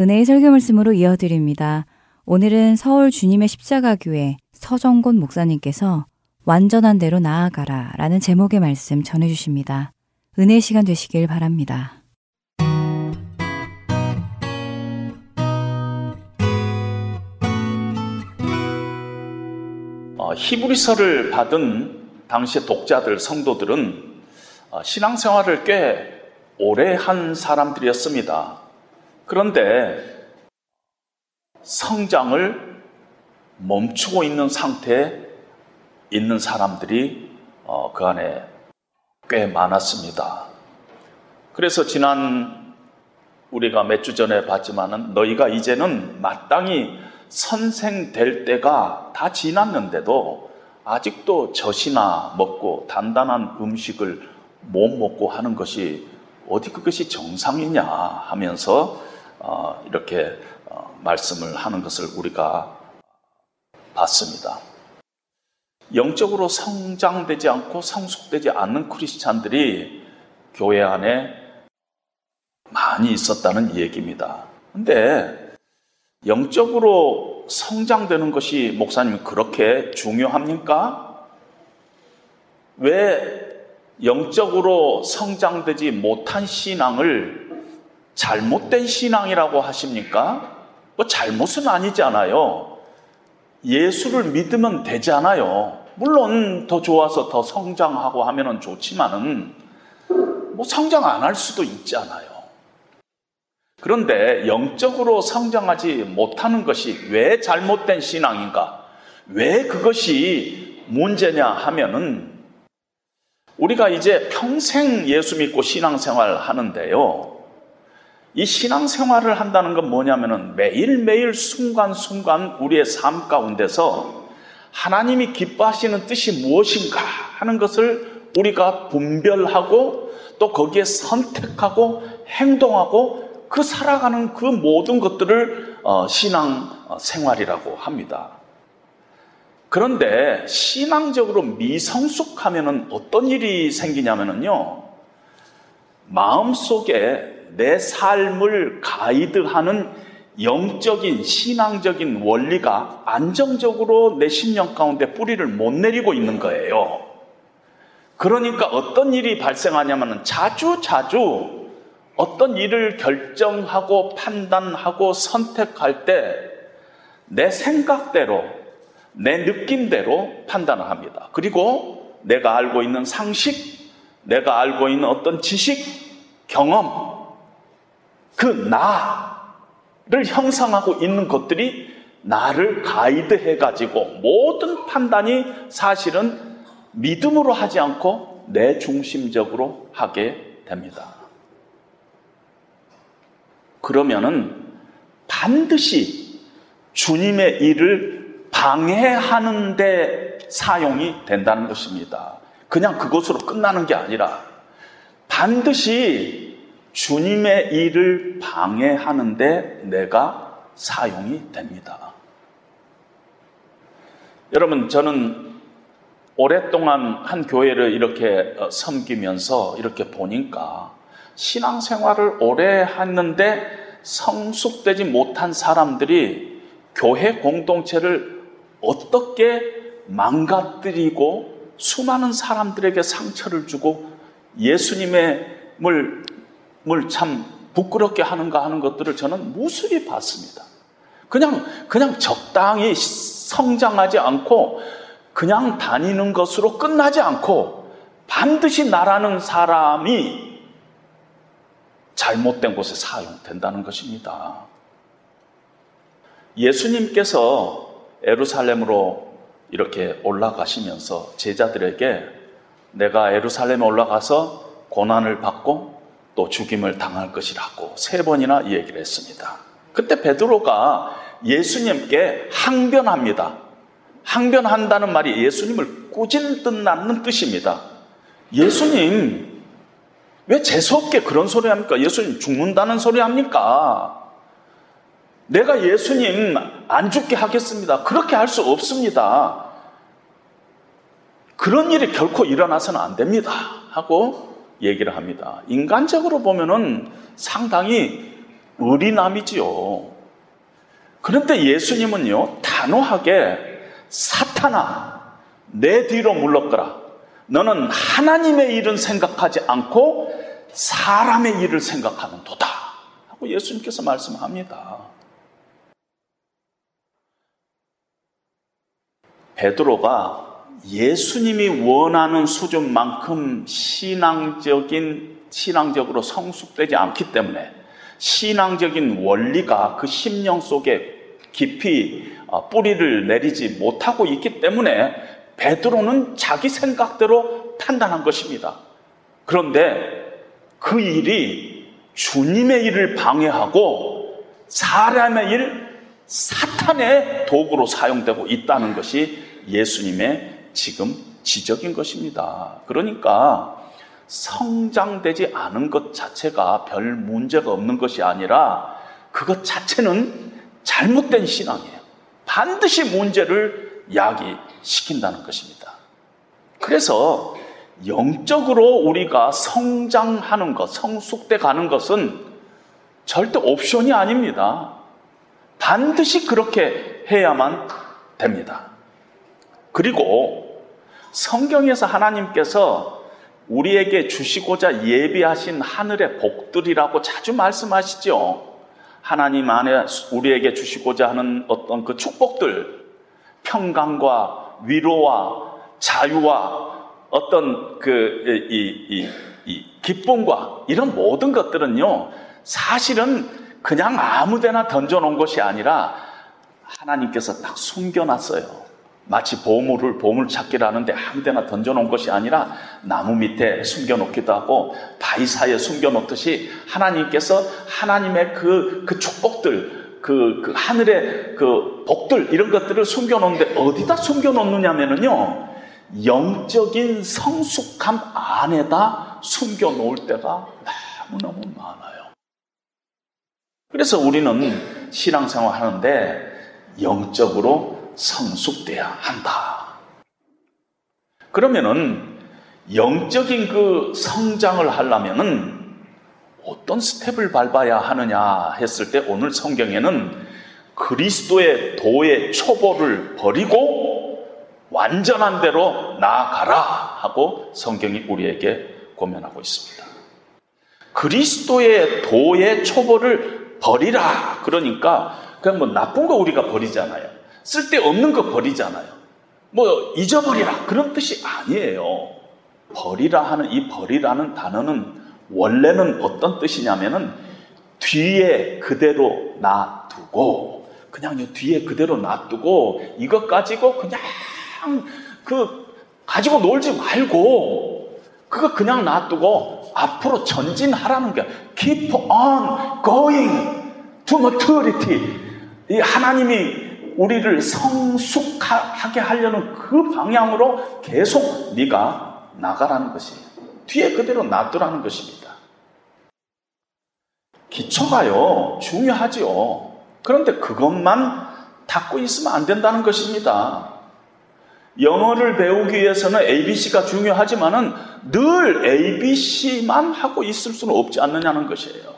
은혜의 설교 말씀으로 이어드립니다. 오늘은 서울 주님의 십자가교회 서정곤 목사님께서 완전한 대로 나아가라 라는 제목의 말씀 전해주십니다. 은혜의 시간 되시길 바랍니다. 어, 히브리서를 받은 당시의 독자들, 성도들은 어, 신앙생활을 꽤 오래 한 사람들이었습니다. 그런데 성장을 멈추고 있는 상태에 있는 사람들이 어, 그 안에 꽤 많았습니다. 그래서 지난 우리가 몇 주 전에 봤지만은 너희가 이제는 마땅히 선생 될 때가 다 지났는데도 아직도 젖이나 먹고 단단한 음식을 못 먹고 하는 것이 어디 그것이 정상이냐 하면서 어, 이렇게 어, 말씀을 하는 것을 우리가 봤습니다. 영적으로 성장되지 않고 성숙되지 않는 크리스찬들이 교회 안에 많이 있었다는 얘기입니다. 근데 영적으로 성장되는 것이 목사님 그렇게 중요합니까? 왜 영적으로 성장되지 못한 신앙을 잘못된 신앙이라고 하십니까? 뭐 잘못은 아니잖아요. 예수를 믿으면 되잖아요. 물론 더 좋아서 더 성장하고 하면 좋지만은 뭐 성장 안 할 수도 있잖아요. 그런데 영적으로 성장하지 못하는 것이 왜 잘못된 신앙인가? 왜 그것이 문제냐 하면은 우리가 이제 평생 예수 믿고 신앙생활 하는데요. 이 신앙 생활을 한다는 건 뭐냐면은 매일매일 순간순간 우리의 삶 가운데서 하나님이 기뻐하시는 뜻이 무엇인가 하는 것을 우리가 분별하고 또 거기에 선택하고 행동하고 그 살아가는 그 모든 것들을 어, 신앙 생활이라고 합니다. 그런데 신앙적으로 미성숙하면은 어떤 일이 생기냐면은요. 마음속에 내 삶을 가이드하는 영적인 신앙적인 원리가 안정적으로 내 심령 가운데 뿌리를 못 내리고 있는 거예요. 그러니까 어떤 일이 발생하냐면 자주 자주 어떤 일을 결정하고 판단하고 선택할 때 내 생각대로 내 느낌대로 판단을 합니다. 그리고 내가 알고 있는 상식, 내가 알고 있는 어떤 지식, 경험, 그 나를 형성하고 있는 것들이 나를 가이드해 가지고 모든 판단이 사실은 믿음으로 하지 않고 내 중심적으로 하게 됩니다. 그러면은 반드시 주님의 일을 방해하는 데 사용이 된다는 것입니다. 그냥 그것으로 끝나는 게 아니라 반드시 주님의 일을 방해하는데 내가 사용이 됩니다. 여러분, 저는 오랫동안 한 교회를 이렇게 어, 섬기면서 이렇게 보니까 신앙생활을 오래 했는데 성숙되지 못한 사람들이 교회 공동체를 어떻게 망가뜨리고 수많은 사람들에게 상처를 주고 예수님을 뭘 참 부끄럽게 하는가 하는 것들을 저는 무수히 봤습니다. 그냥, 그냥 적당히 성장하지 않고 그냥 다니는 것으로 끝나지 않고 반드시 나라는 사람이 잘못된 곳에 사용된다는 것입니다. 예수님께서 에루살렘으로 이렇게 올라가시면서 제자들에게 내가 에루살렘에 올라가서 고난을 받고 또 죽임을 당할 것이라고 세 번이나 얘기를 했습니다. 그때 베드로가 예수님께 항변합니다. 항변한다는 말이 예수님을 꾸짖는다는 뜻입니다. 예수님, 왜 재수없게 그런 소리 합니까? 예수님 죽는다는 소리 합니까? 내가 예수님 안 죽게 하겠습니다. 그렇게 할 수 없습니다. 그런 일이 결코 일어나서는 안 됩니다. 하고 얘기를 합니다. 인간적으로 보면은 상당히 의리남이지요. 그런데 예수님은요, 단호하게 사탄아, 내 뒤로 물러거라. 너는 하나님의 일은 생각하지 않고 사람의 일을 생각하는 도다. 하고 예수님께서 말씀합니다. 베드로가 예수님이 원하는 수준만큼 신앙적인 신앙적으로 성숙되지 않기 때문에 신앙적인 원리가 그 심령 속에 깊이 어, 뿌리를 내리지 못하고 있기 때문에 베드로는 자기 생각대로 판단한 것입니다. 그런데 그 일이 주님의 일을 방해하고 사람의 일, 사탄의 도구로 사용되고 있다는 것이 예수님의 지금 지적인 것입니다. 그러니까 성장되지 않은 것 자체가 별 문제가 없는 것이 아니라 그것 자체는 잘못된 신앙이에요. 반드시 문제를 야기시킨다는 것입니다. 그래서 영적으로 우리가 성장하는 것, 성숙돼 가는 것은 절대 옵션이 아닙니다. 반드시 그렇게 해야만 됩니다. 그리고 성경에서 하나님께서 우리에게 주시고자 예비하신 하늘의 복들이라고 자주 말씀하시죠. 하나님 안에 우리에게 주시고자 하는 어떤 그 축복들, 평강과 위로와 자유와 어떤 그, 이, 이, 이 기쁨과 이런 모든 것들은요, 사실은 그냥 아무 데나 던져놓은 것이 아니라 하나님께서 딱 숨겨놨어요. 마치 보물을 보물 찾기를 하는데 아무데나 던져놓은 것이 아니라 나무 밑에 숨겨놓기도 하고 바위 사이에 숨겨놓듯이 하나님께서 하나님의 그, 그 축복들 그, 그 하늘의 그 복들 이런 것들을 숨겨놓는데 어디다 숨겨놓느냐면요 영적인 성숙함 안에다 숨겨놓을 때가 너무너무 많아요. 그래서 우리는 신앙생활 하는데 영적으로 성숙돼야 한다. 그러면은 영적인 그 성장을 하려면은 어떤 스텝을 밟아야 하느냐 했을 때 오늘 성경에는 그리스도의 도의 초보를 버리고 완전한 대로 나아가라 하고 성경이 우리에게 고면하고 있습니다. 그리스도의 도의 초보를 버리라. 그러니까 그냥 뭐 나쁜 거 우리가 버리잖아요. 쓸데없는 거 버리잖아요. 뭐 잊어버리라 그런 뜻이 아니에요. 버리라 하는 이 버리라는 단어는 원래는 어떤 뜻이냐면은 뒤에 그대로 놔두고 그냥 뒤에 그대로 놔두고 이것 가지고 그냥 그 가지고 놀지 말고 그거 그냥 놔두고 앞으로 전진하라는 게 keep on going to maturity 이 하나님이 우리를 성숙하게 하려는 그 방향으로 계속 네가 나가라는 것이 뒤에 그대로 놔두라는 것입니다. 기초가요 중요하지요. 그런데 그것만 닫고 있으면 안 된다는 것입니다. 영어를 배우기 위해서는 ABC가 중요하지만은 늘 ABC만 하고 있을 수는 없지 않느냐는 것이에요.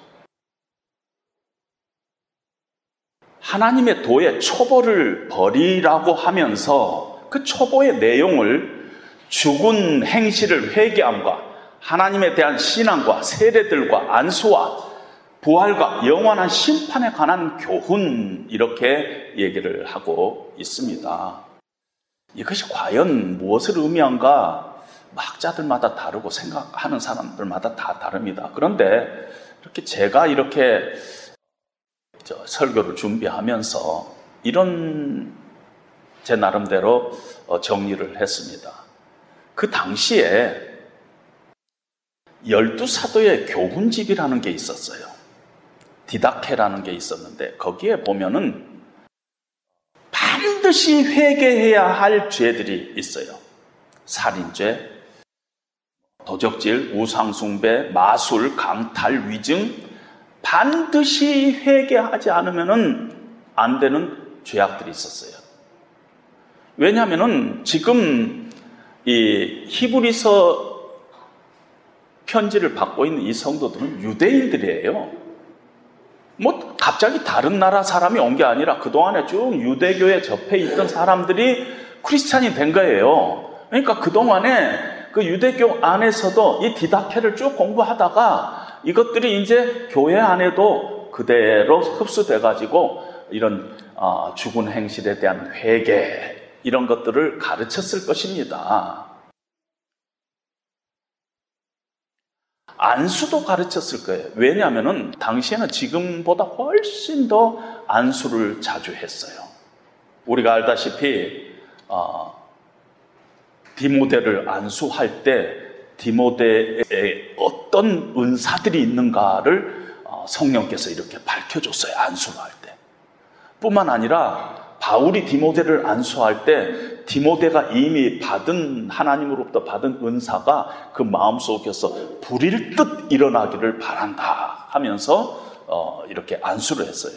하나님의 도의 초보를 버리라고 하면서 그 초보의 내용을 죽은 행실을 회개함과 하나님에 대한 신앙과 세례들과 안수와 부활과 영원한 심판에 관한 교훈 이렇게 얘기를 하고 있습니다. 이것이 과연 무엇을 의미한가 학자들마다 다르고 생각하는 사람들마다 다 다릅니다. 그런데 이렇게 제가 이렇게 설교를 준비하면서 이런 제 나름대로 어, 정리를 했습니다. 그 당시에 열두 사도의 교훈집이라는 게 있었어요. 디다케라는 게 있었는데 거기에 보면은 반드시 회개해야 할 죄들이 있어요. 살인죄, 도적질, 우상숭배, 마술, 강탈, 위증, 반드시 회개하지 않으면 안 되는 죄악들이 있었어요. 왜냐하면 지금 이 히브리서 편지를 받고 있는 이 성도들은 유대인들이에요. 뭐 갑자기 다른 나라 사람이 온 게 아니라 그동안에 쭉 유대교에 접해 있던 사람들이 크리스찬이 된 거예요. 그러니까 그동안에 그 유대교 안에서도 이 디다케를 쭉 공부하다가 이것들이 이제 교회 안에도 그대로 흡수돼 가지고 이런 어, 죽은 행실에 대한 회개 이런 것들을 가르쳤을 것입니다. 안수도 가르쳤을 거예요. 왜냐하면 당시에는 지금보다 훨씬 더 안수를 자주 했어요. 우리가 알다시피 어, 디모데를 안수할 때 디모데에 어떤 은사들이 있는가를 어, 성령께서 이렇게 밝혀줬어요. 안수를 할 때. 뿐만 아니라 바울이 디모데를 안수할 때 디모데가 이미 받은 하나님으로부터 받은 은사가 그 마음속에서 불일 듯 일어나기를 바란다 하면서 어, 이렇게 안수를 했어요.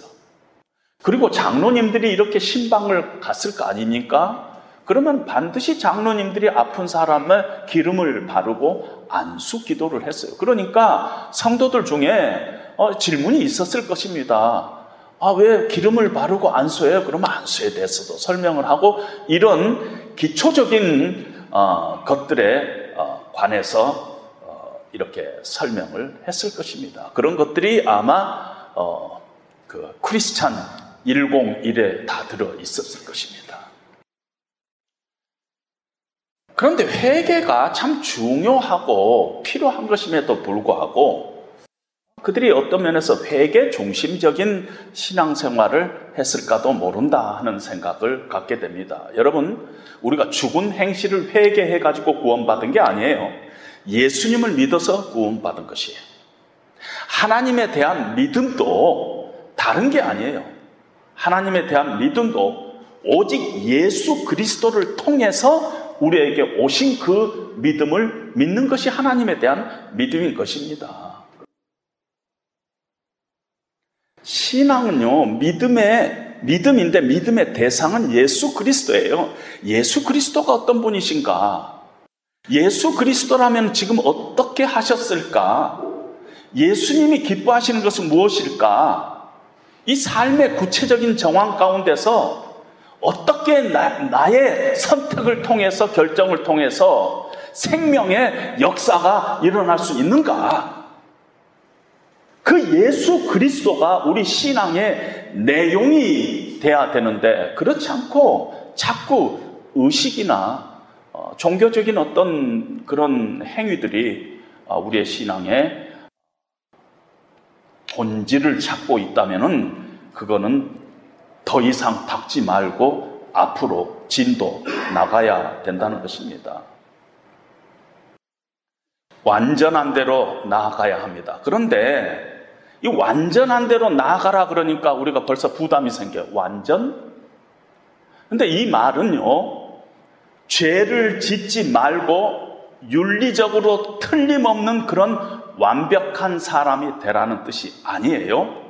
그리고 장로님들이 이렇게 신방을 갔을 거 아닙니까? 그러면 반드시 장로님들이 아픈 사람의 기름을 바르고 안수 기도를 했어요. 그러니까 성도들 중에 어, 질문이 있었을 것입니다. 아, 왜 기름을 바르고 안수해요? 그러면 안수에 대해서도 설명을 하고 이런 기초적인 어, 것들에 어, 관해서 어, 이렇게 설명을 했을 것입니다. 그런 것들이 아마 어, 그 크리스찬 101에 다 들어 있었을 것입니다. 그런데 회개가 참 중요하고 필요한 것임에도 불구하고 그들이 어떤 면에서 회계 중심적인 신앙생활을 했을까도 모른다 하는 생각을 갖게 됩니다. 여러분, 우리가 죽은 행실을 회개해 가지고 구원받은 게 아니에요. 예수님을 믿어서 구원받은 것이에요. 하나님에 대한 믿음도 다른 게 아니에요. 하나님에 대한 믿음도 오직 예수 그리스도를 통해서 우리에게 오신 그 믿음을 믿는 것이 하나님에 대한 믿음인 것입니다. 신앙은요, 믿음의, 믿음인데 믿음의 대상은 예수 그리스도예요. 예수 그리스도가 어떤 분이신가? 예수 그리스도라면 지금 어떻게 하셨을까? 예수님이 기뻐하시는 것은 무엇일까? 이 삶의 구체적인 정황 가운데서 어떻게 나, 의 선택을 통해서 결정을 통해서 생명의 역사가 일어날 수 있는가? 그 예수 그리스도가 우리 신앙의 내용이 돼야 되는데 그렇지 않고 자꾸 의식이나 어, 종교적인 어떤 그런 행위들이 어, 우리의 신앙의 본질을 찾고 있다면은 그거는 더 이상 닥지 말고 앞으로 진도 나가야 된다는 것입니다. 완전한 대로 나아가야 합니다. 그런데 이 완전한 대로 나아가라 그러니까 우리가 벌써 부담이 생겨요. 완전? 근데 이 말은요, 죄를 짓지 말고 윤리적으로 틀림없는 그런 완벽한 사람이 되라는 뜻이 아니에요.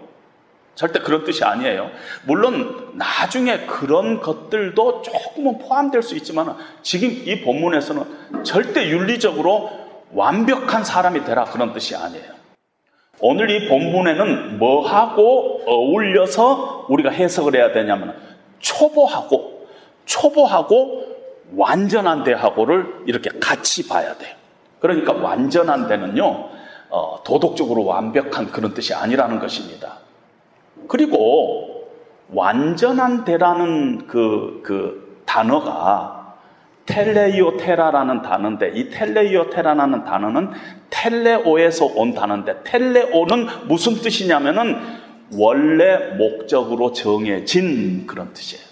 절대 그런 뜻이 아니에요. 물론 나중에 그런 것들도 조금은 포함될 수 있지만 지금 이 본문에서는 절대 윤리적으로 완벽한 사람이 되라 그런 뜻이 아니에요. 오늘 이 본문에는 뭐하고 어울려서 우리가 해석을 해야 되냐면 초보하고 초보하고 완전한 대하고를 이렇게 같이 봐야 돼요. 그러니까 완전한 대는요 어, 도덕적으로 완벽한 그런 뜻이 아니라는 것입니다. 그리고 완전한 대라는 그, 그 단어가 텔레이오 테라라는 단어인데 이 텔레이오 테라라는 단어는 텔레오에서 온 단어인데 텔레오는 무슨 뜻이냐면은 원래 목적으로 정해진 그런 뜻이에요.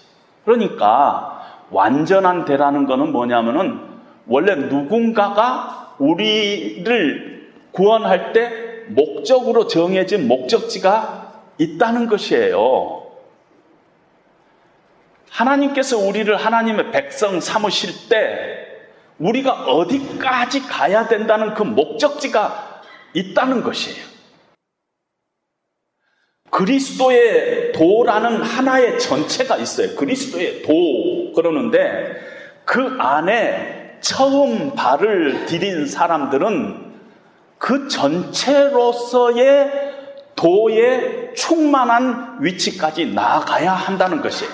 그러니까 완전한 대라는 것은 뭐냐면은 원래 누군가가 우리를 구원할 때 목적으로 정해진 목적지가 있다는 것이에요. 하나님께서 우리를 하나님의 백성 삼으실 때 우리가 어디까지 가야 된다는 그 목적지가 있다는 것이에요. 그리스도의 도라는 하나의 전체가 있어요. 그리스도의 도 그러는데 그 안에 처음 발을 디딘 사람들은 그 전체로서의 도의 충만한 위치까지 나아가야 한다는 것이에요.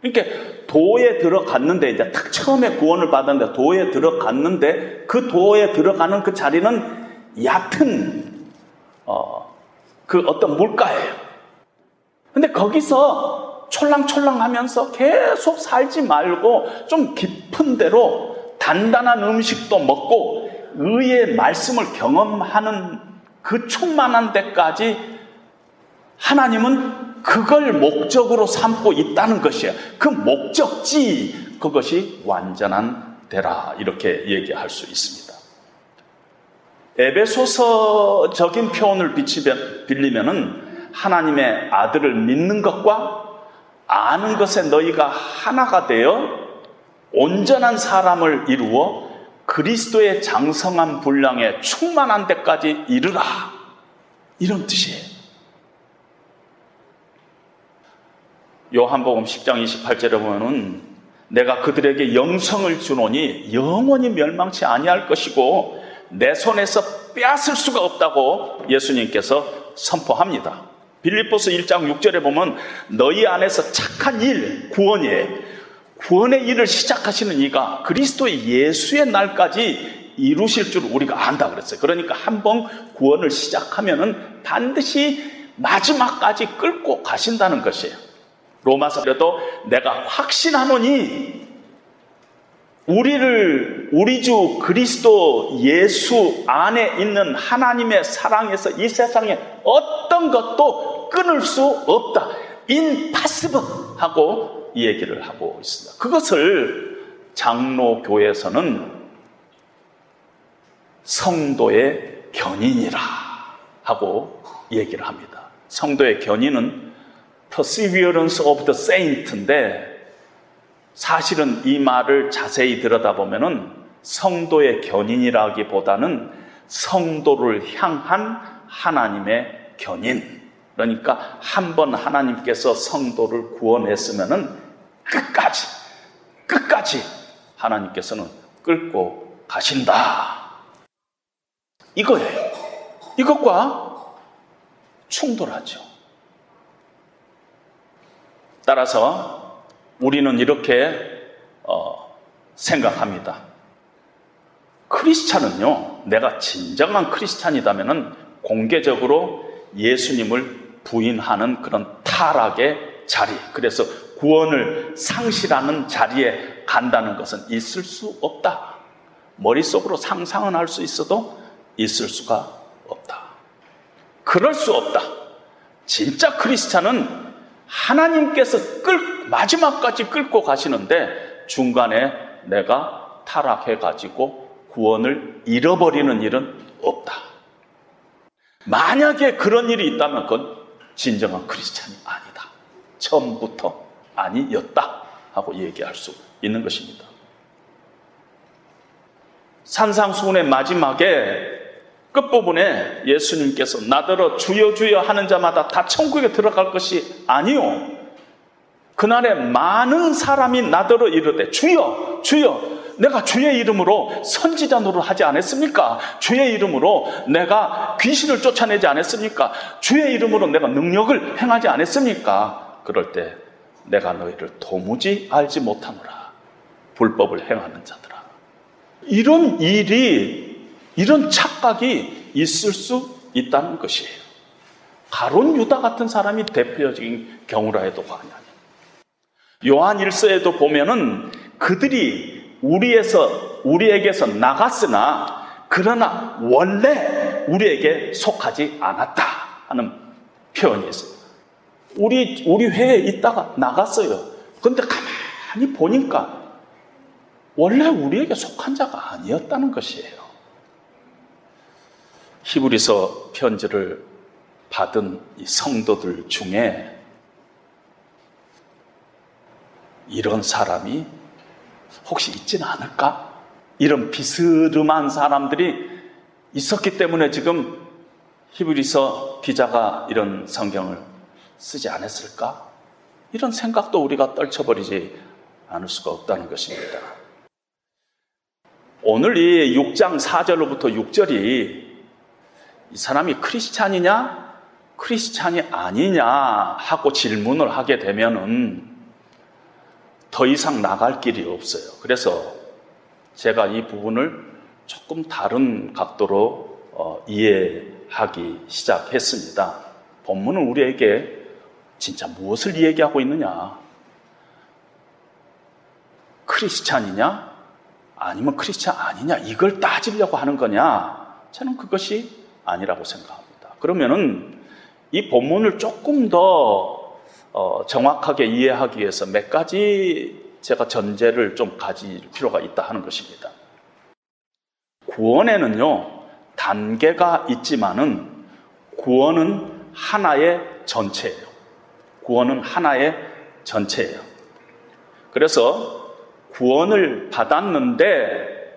그러니까 도에 들어갔는데 이제 딱 처음에 구원을 받았는데 도에 들어갔는데 그 도에 들어가는 그 자리는 얕은 어, 그 어떤 물가예요. 근데 거기서 촐랑촐랑 하면서 계속 살지 말고 좀 깊은 데로 단단한 음식도 먹고 의의 말씀을 경험하는 그 충만한 데까지 하나님은 그걸 목적으로 삼고 있다는 것이에요. 그 목적지, 그것이 완전한 데라. 이렇게 얘기할 수 있습니다. 에베소서적인 표현을 빌리면은 하나님의 아들을 믿는 것과 아는 것에 너희가 하나가 되어 온전한 사람을 이루어 그리스도의 장성한 분량에 충만한 데까지 이르라. 이런 뜻이에요. 요한복음 10장 28절에 보면은 내가 그들에게 영성을 주노니 영원히 멸망치 아니할 것이고 내 손에서 빼앗을 수가 없다고 예수님께서 선포합니다. 빌립보스 1장 6절에 보면 너희 안에서 착한 일, 구원이에요. 구원의 일을 시작하시는 이가 그리스도의 예수의 날까지 이루실 줄 우리가 안다 그랬어요. 그러니까 한 번 구원을 시작하면은 반드시 마지막까지 끌고 가신다는 것이에요. 로마서에도 내가 확신하노니 우리를 우리 주 그리스도 예수 안에 있는 하나님의 사랑에서 이 세상에 어떤 것도 끊을 수 없다. impossible 하고 이 얘기를 하고 있습니다. 그것을 장로교에서는 성도의 견인이라 하고 얘기를 합니다. 성도의 견인은 perseverance of the saint인데 사실은 이 말을 자세히 들여다보면은 성도의 견인이라기보다는 성도를 향한 하나님의 견인. 그러니까 한 번 하나님께서 성도를 구원했으면은 끝까지, 끝까지 하나님께서는 끌고 가신다. 이거예요. 이것과 충돌하죠. 따라서 우리는 이렇게 어, 생각합니다. 크리스찬은요, 내가 진정한 크리스찬이다면 공개적으로 예수님을 부인하는 그런 타락의 자리, 그래서 구원을 상실하는 자리에 간다는 것은 있을 수 없다. 머릿속으로 상상은 할 수 있어도 있을 수가 없다. 그럴 수 없다. 진짜 크리스찬은 하나님께서 끌 마지막까지 끌고 가시는데 중간에 내가 타락해가지고 구원을 잃어버리는 일은 없다. 만약에 그런 일이 있다면 그건 진정한 크리스찬이 아니다. 처음부터 아니었다. 하고 얘기할 수 있는 것입니다. 산상수훈의 마지막에 끝부분에 예수님께서 나더러 주여 주여 하는 자마다 다 천국에 들어갈 것이 아니요. 그날에 많은 사람이 나더러 이르되 주여 주여 내가 주의 이름으로 선지자 노릇 하지 않았습니까? 주의 이름으로 내가 귀신을 쫓아내지 않았습니까? 주의 이름으로 내가 능력을 행하지 않았습니까? 그럴 때 내가 너희를 도무지 알지 못하노라. 불법을 행하는 자들아. 이런 일이, 이런 착각이 있을 수 있다는 것이에요. 가론 유다 같은 사람이 대표적인 경우라 해도 과언이 아니에요. 요한 일서에도 보면은 그들이 우리에서 우리에게서 나갔으나 그러나 원래 우리에게 속하지 않았다 하는 표현이 있어요. 우리 우리 회에 있다가 나갔어요. 근데 가만히 보니까 원래 우리에게 속한 자가 아니었다는 것이에요. 히브리서 편지를 받은 이 성도들 중에 이런 사람이 혹시 있지는 않을까? 이런 비스름한 사람들이 있었기 때문에 지금 히브리서 기자가 이런 성경을 쓰지 않았을까? 이런 생각도 우리가 떨쳐버리지 않을 수가 없다는 것입니다. 오늘 이 6장 4절로부터 6절이 이 사람이 크리스찬이냐 크리스찬이 아니냐 하고 질문을 하게 되면은 더 이상 나갈 길이 없어요. 그래서 제가 이 부분을 조금 다른 각도로 어, 이해하기 시작했습니다. 본문은 우리에게 진짜 무엇을 이야기하고 있느냐? 크리스찬이냐? 아니면 크리스찬 아니냐? 이걸 따지려고 하는 거냐? 저는 그것이 아니라고 생각합니다. 그러면은 이 본문을 조금 더 어, 정확하게 이해하기 위해서 몇 가지 제가 전제를 좀 가질 필요가 있다 하는 것입니다. 구원에는요, 단계가 있지만은 구원은 하나의 전체예요. 구원은 하나의 전체예요. 그래서 구원을 받았는데,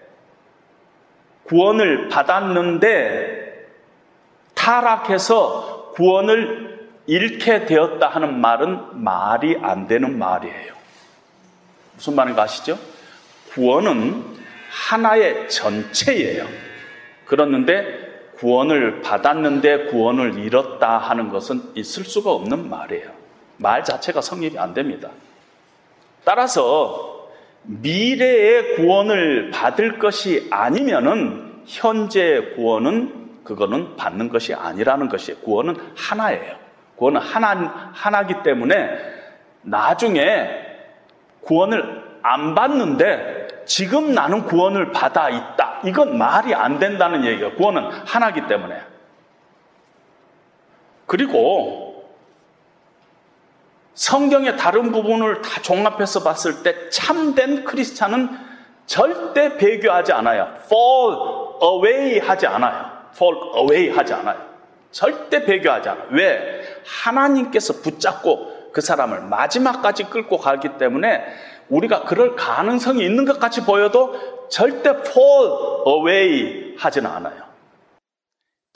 구원을 받았는데, 타락해서 구원을 잃게 되었다 하는 말은 말이 안 되는 말이에요. 무슨 말인가 아시죠? 구원은 하나의 전체예요. 그렇는데 구원을 받았는데 구원을 잃었다 하는 것은 있을 수가 없는 말이에요. 말 자체가 성립이 안 됩니다. 따라서 미래의 구원을 받을 것이 아니면은 현재의 구원은 그거는 받는 것이 아니라는 것이에요. 구원은 하나예요. 구원은 하나, 하나기 때문에 나중에 구원을 안 받는데 지금 나는 구원을 받아 있다. 이건 말이 안 된다는 얘기예요. 구원은 하나기 때문에. 그리고 성경의 다른 부분을 다 종합해서 봤을 때 참된 크리스찬은 절대 배교하지 않아요. fall away 하지 않아요. fall away 하지 않아요. 절대 배교하지 않아요. 왜? 하나님께서 붙잡고 그 사람을 마지막까지 끌고 가기 때문에 우리가 그럴 가능성이 있는 것 같이 보여도 절대 fall away 하지는 않아요.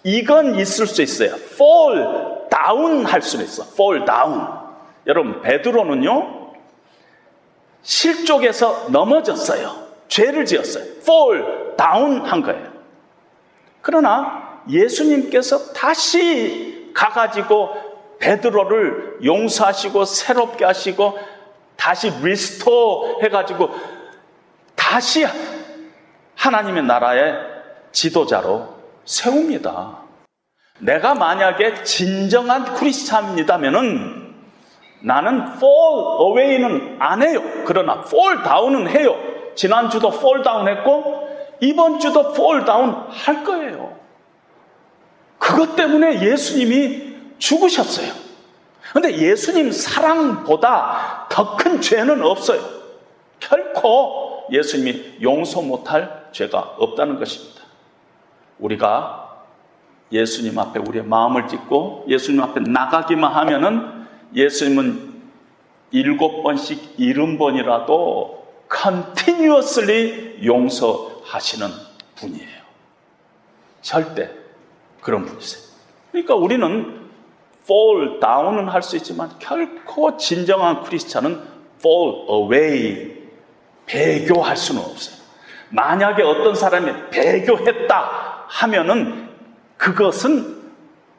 이건 있을 수 있어요. fall down 할 수는 있어. fall down. 여러분, 베드로는요, 실족에서 넘어졌어요. 죄를 지었어요. fall down 한 거예요. 그러나 예수님께서 다시 가가지고 베드로를 용서하시고 새롭게 하시고 다시 리스토 해가지고 다시 하나님의 나라의 지도자로 세웁니다. 내가 만약에 진정한 크리스찬이다면은 나는 fall away는 안 해요. 그러나 fall down은 해요. 지난주도 fall down 했고 이번 주도 fall down 할 거예요. 그것 때문에 예수님이 죽으셨어요. 근데 예수님 사랑보다 더 큰 죄는 없어요. 결코 예수님이 용서 못할 죄가 없다는 것입니다. 우리가 예수님 앞에 우리의 마음을 찢고 예수님 앞에 나가기만 하면은 예수님은 일곱 번씩 일흔 번이라도 continuously 용서하시는 분이에요. 절대 그런 분이세요. 그러니까 우리는 fall down은 할 수 있지만 결코 진정한 크리스찬은 fall away 배교할 수는 없어요. 만약에 어떤 사람이 배교했다 하면은 그것은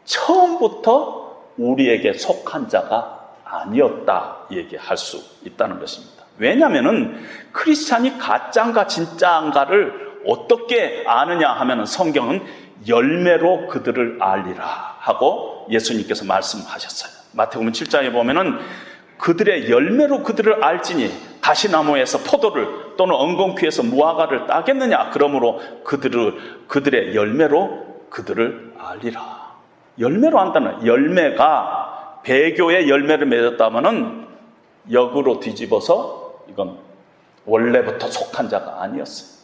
처음부터 우리에게 속한 자가 아니었다 얘기할 수 있다는 것입니다. 왜냐하면은 크리스찬이 가짜인가 진짜인가를 어떻게 아느냐 하면은 성경은 열매로 그들을 알리라 하고 예수님께서 말씀하셨어요. 마태복음 7장에 보면은 그들의 열매로 그들을 알지니 가시나무에서 포도를 또는 엉겅퀴에서 무화과를 따겠느냐 그러므로 그들을 그들의 열매로 그들을 알리라. 열매로 한다는 열매가 배교의 열매를 맺었다면은 역으로 뒤집어서 이건 원래부터 속한 자가 아니었어요.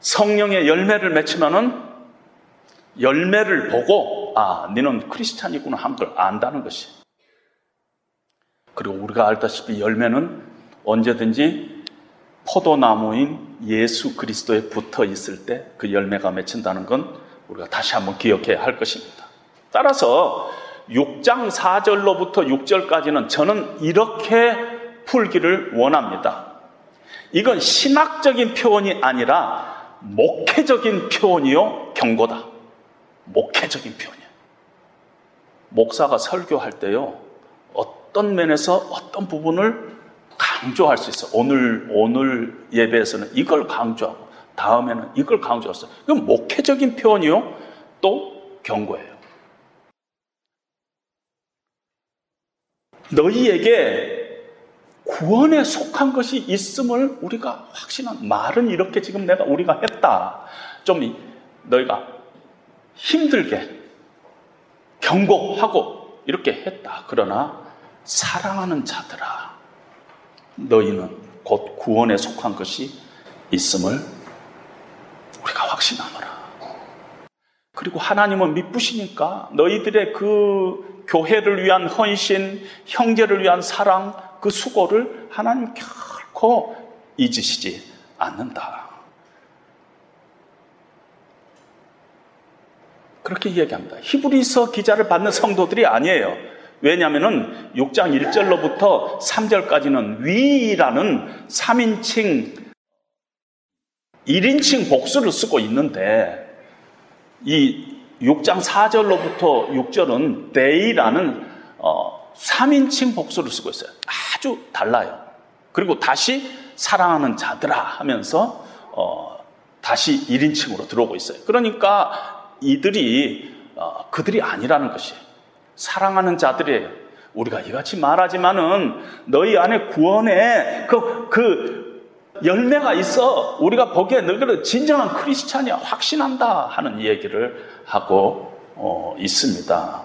성령의 열매를 맺히면은 열매를 보고 아, 너는 크리스찬이구나 한걸 안다는 것이. 그리고 우리가 알다시피 열매는 언제든지 포도나무인 예수 그리스도에 붙어 있을 때 그 열매가 맺힌다는 건 우리가 다시 한번 기억해야 할 것입니다. 따라서 6장 4절로부터 6절까지는 저는 이렇게 풀기를 원합니다. 이건 신학적인 표현이 아니라 목회적인 표현이요, 경고다. 목회적인 표현이야. 목사가 설교할 때요. 어떤 면에서 어떤 부분을 강조할 수 있어. 오늘 오늘 예배에서는 이걸 강조하고 다음에는 이걸 강조했어. 이건 목회적인 표현이요. 또 경고예요. 너희에게 구원에 속한 것이 있음을 우리가 확신한 말은 이렇게 지금 내가 우리가 했다. 좀 너희가 힘들게 경고하고 이렇게 했다. 그러나 사랑하는 자들아 너희는 곧 구원에 속한 것이 있음을 우리가 확신하노라. 그리고 하나님은 미쁘시니까 너희들의 그 교회를 위한 헌신, 형제를 위한 사랑, 그 수고를 하나님 결코 잊으시지 않는다. 그렇게 이야기합니다. 히브리서 기자를 받는 성도들이 아니에요. 왜냐하면 6장 1절로부터 3절까지는 위라는 3인칭 1인칭 복수를 쓰고 있는데 이 6장 4절로부터 6절은 데이라는 어, 3인칭 복수를 쓰고 있어요. 아주 달라요. 그리고 다시 사랑하는 자들아 하면서 어, 다시 1인칭으로 들어오고 있어요. 그러니까 이들이 어, 그들이 아니라는 것이에요. 사랑하는 자들이에요. 우리가 이같이 말하지만은 너희 안에 구원의 그, 그 열매가 있어. 우리가 보기에 너희들은 진정한 크리스찬이야. 확신한다. 하는 얘기를 하고 어, 있습니다.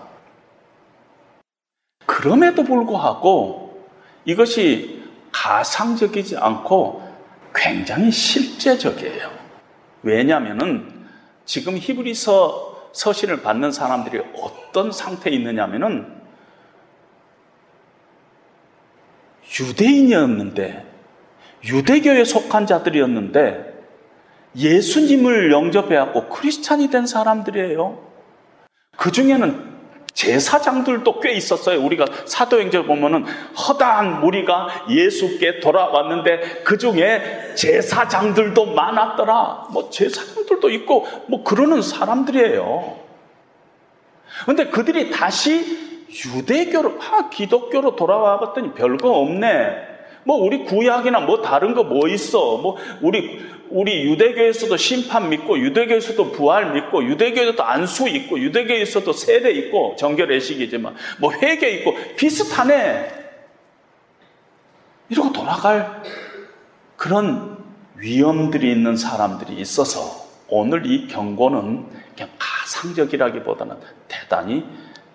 그럼에도 불구하고 이것이 가상적이지 않고 굉장히 실제적이에요. 왜냐하면은 지금 히브리서 서신을 받는 사람들이 어떤 상태에 있느냐면은 유대인이었는데 유대교에 속한 자들이었는데 예수님을 영접해갖고 크리스찬이 된 사람들이에요. 그 중에는 제사장들도 꽤 있었어요. 우리가 사도행전 보면은 허다한 무리가 예수께 돌아왔는데 그 중에 제사장들도 많았더라. 뭐 제사장들도 있고 뭐 그러는 사람들이에요. 근데 그들이 다시 유대교로, 아, 기독교로 돌아와 봤더니 별거 없네. 뭐 우리 구약이나 뭐 다른 거 뭐 있어? 뭐 우리 우리 유대교에서도 심판 믿고 유대교에서도 부활 믿고 유대교에서도 안수 있고 유대교에서도 세례 있고 정결 의식이지만 뭐 회개 있고 비슷하네. 이러고 돌아갈 그런 위험들이 있는 사람들이 있어서 오늘 이 경고는 그냥 가상적이라기보다는 대단히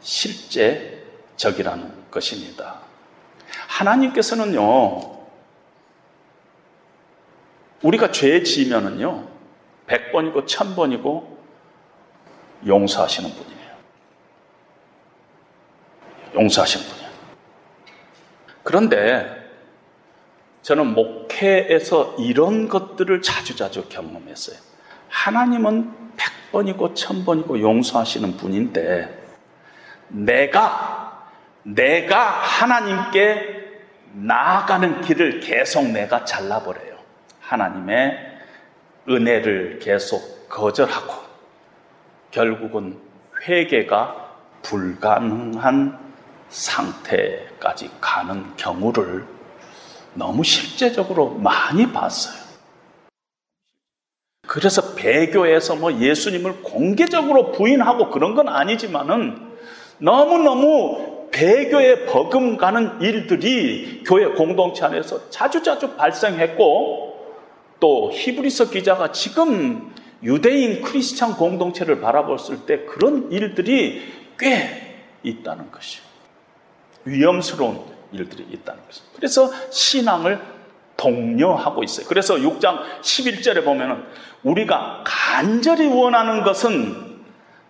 실제적이라는 것입니다. 하나님께서는요, 우리가 죄 지으면은요, 100번이고 1000번이고 용서하시는 분이에요. 용서하시는 분이에요. 그런데 저는 목회에서 이런 것들을 자주자주 경험했어요. 하나님은 100번이고 1000번이고 용서하시는 분인데 내가 내가 하나님께 나아가는 길을 계속 내가 잘라버려요. 하나님의 은혜를 계속 거절하고 결국은 회개가 불가능한 상태까지 가는 경우를 너무 실제적으로 많이 봤어요. 그래서 배교에서 뭐 예수님을 공개적으로 부인하고 그런 건 아니지만은 너무너무 배교에 버금가는 일들이 교회 공동체 안에서 자주자주 발생했고 또 히브리서 기자가 지금 유대인 크리스찬 공동체를 바라봤을 때 그런 일들이 꽤 있다는 것이요. 위험스러운 일들이 있다는 것이죠. 그래서 신앙을 독려하고 있어요. 그래서 6장 11절에 보면은 우리가 간절히 원하는 것은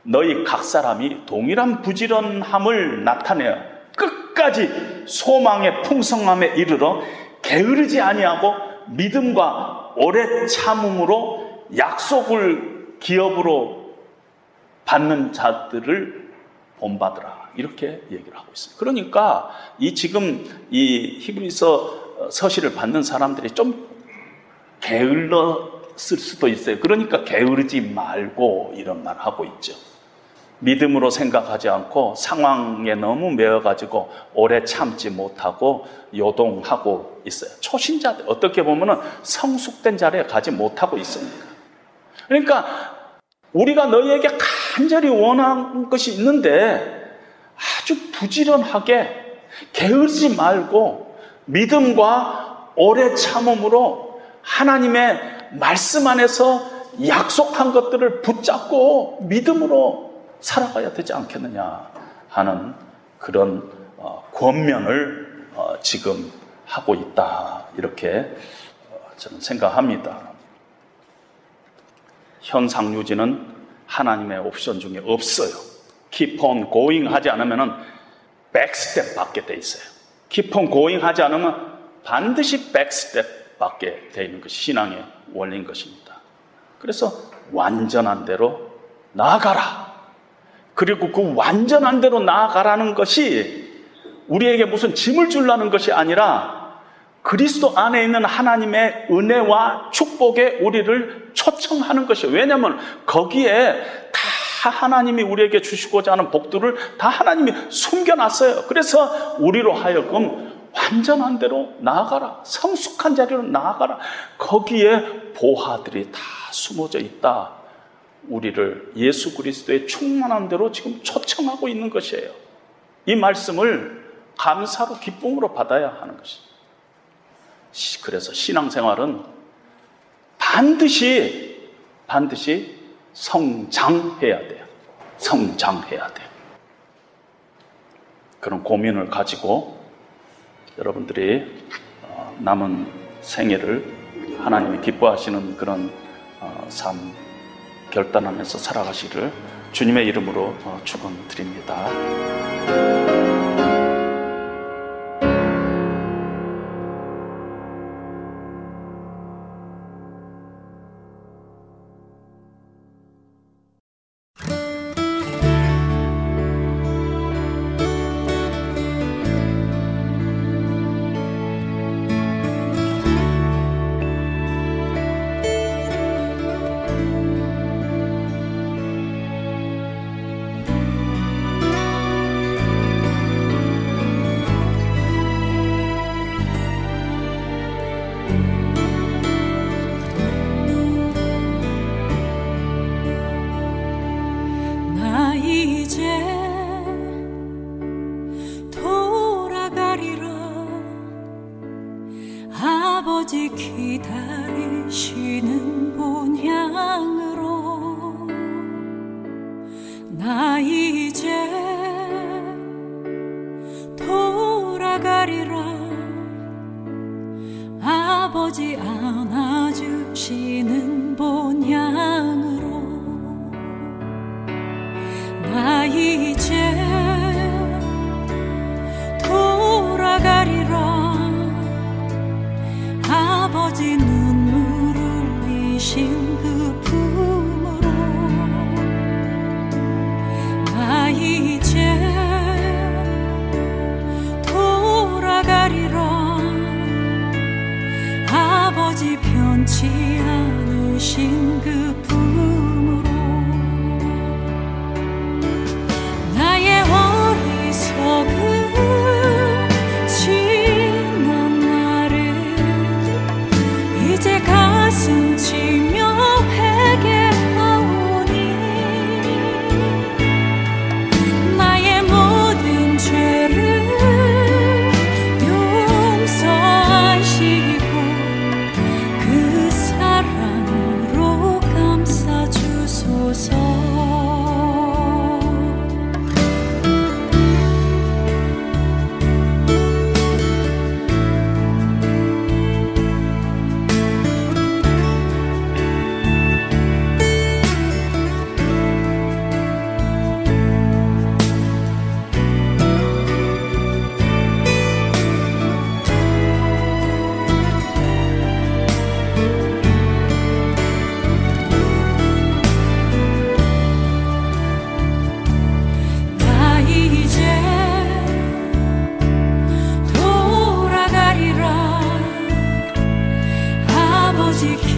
너희 각 사람이 동일한 부지런함을 나타내어 끝까지 소망의 풍성함에 이르러 게으르지 아니하고 믿음과 오래 참음으로 약속을 기업으로 받는 자들을 본받으라. 이렇게 얘기를 하고 있어요. 그러니까 이 지금 이 히브리서 서시를 받는 사람들이 좀 게을렀을 수도 있어요. 그러니까 게으르지 말고 이런 말 하고 있죠. 믿음으로 생각하지 않고 상황에 너무 매여가지고 오래 참지 못하고 요동하고 있어요. 초신자들, 어떻게 보면 성숙된 자리에 가지 못하고 있습니다. 그러니까 우리가 너희에게 간절히 원한 것이 있는데 아주 부지런하게 게으르지 말고 믿음과 오래 참음으로 하나님의 말씀 안에서 약속한 것들을 붙잡고 믿음으로 살아가야 되지 않겠느냐 하는 그런 어, 권면을 어, 지금 하고 있다 이렇게 어, 저는 생각합니다. 현상 유지는 하나님의 옵션 중에 없어요. keep on going 하지 않으면 백스텝 받게 돼 있어요. keep on going 하지 않으면 반드시 백스텝 받게 돼 있는 것이 신앙의 원리인 것입니다. 그래서 완전한 대로 나아가라. 그리고 그 완전한 대로 나아가라는 것이 우리에게 무슨 짐을 줄라는 것이 아니라 그리스도 안에 있는 하나님의 은혜와 축복에 우리를 초청하는 것이에요. 왜냐하면 거기에 다 하나님이 우리에게 주시고자 하는 복들을 다 하나님이 숨겨놨어요. 그래서 우리로 하여금 완전한 대로 나아가라. 성숙한 자리로 나아가라. 거기에 보화들이 다 숨어져 있다. 우리를 예수 그리스도의 충만한 대로 지금 초청하고 있는 것이에요. 이 말씀을 감사로 기쁨으로 받아야 하는 것입니다. 그래서 신앙생활은 반드시 반드시 성장해야 돼요. 성장해야 돼요. 그런 고민을 가지고 여러분들이 어, 남은 생애를 하나님이 기뻐하시는 그런 어, 삶 결단하면서 살아가시를 주님의 이름으로 어, 축원드립니다. music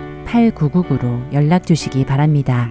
602-866-8999로 연락 주시기 바랍니다.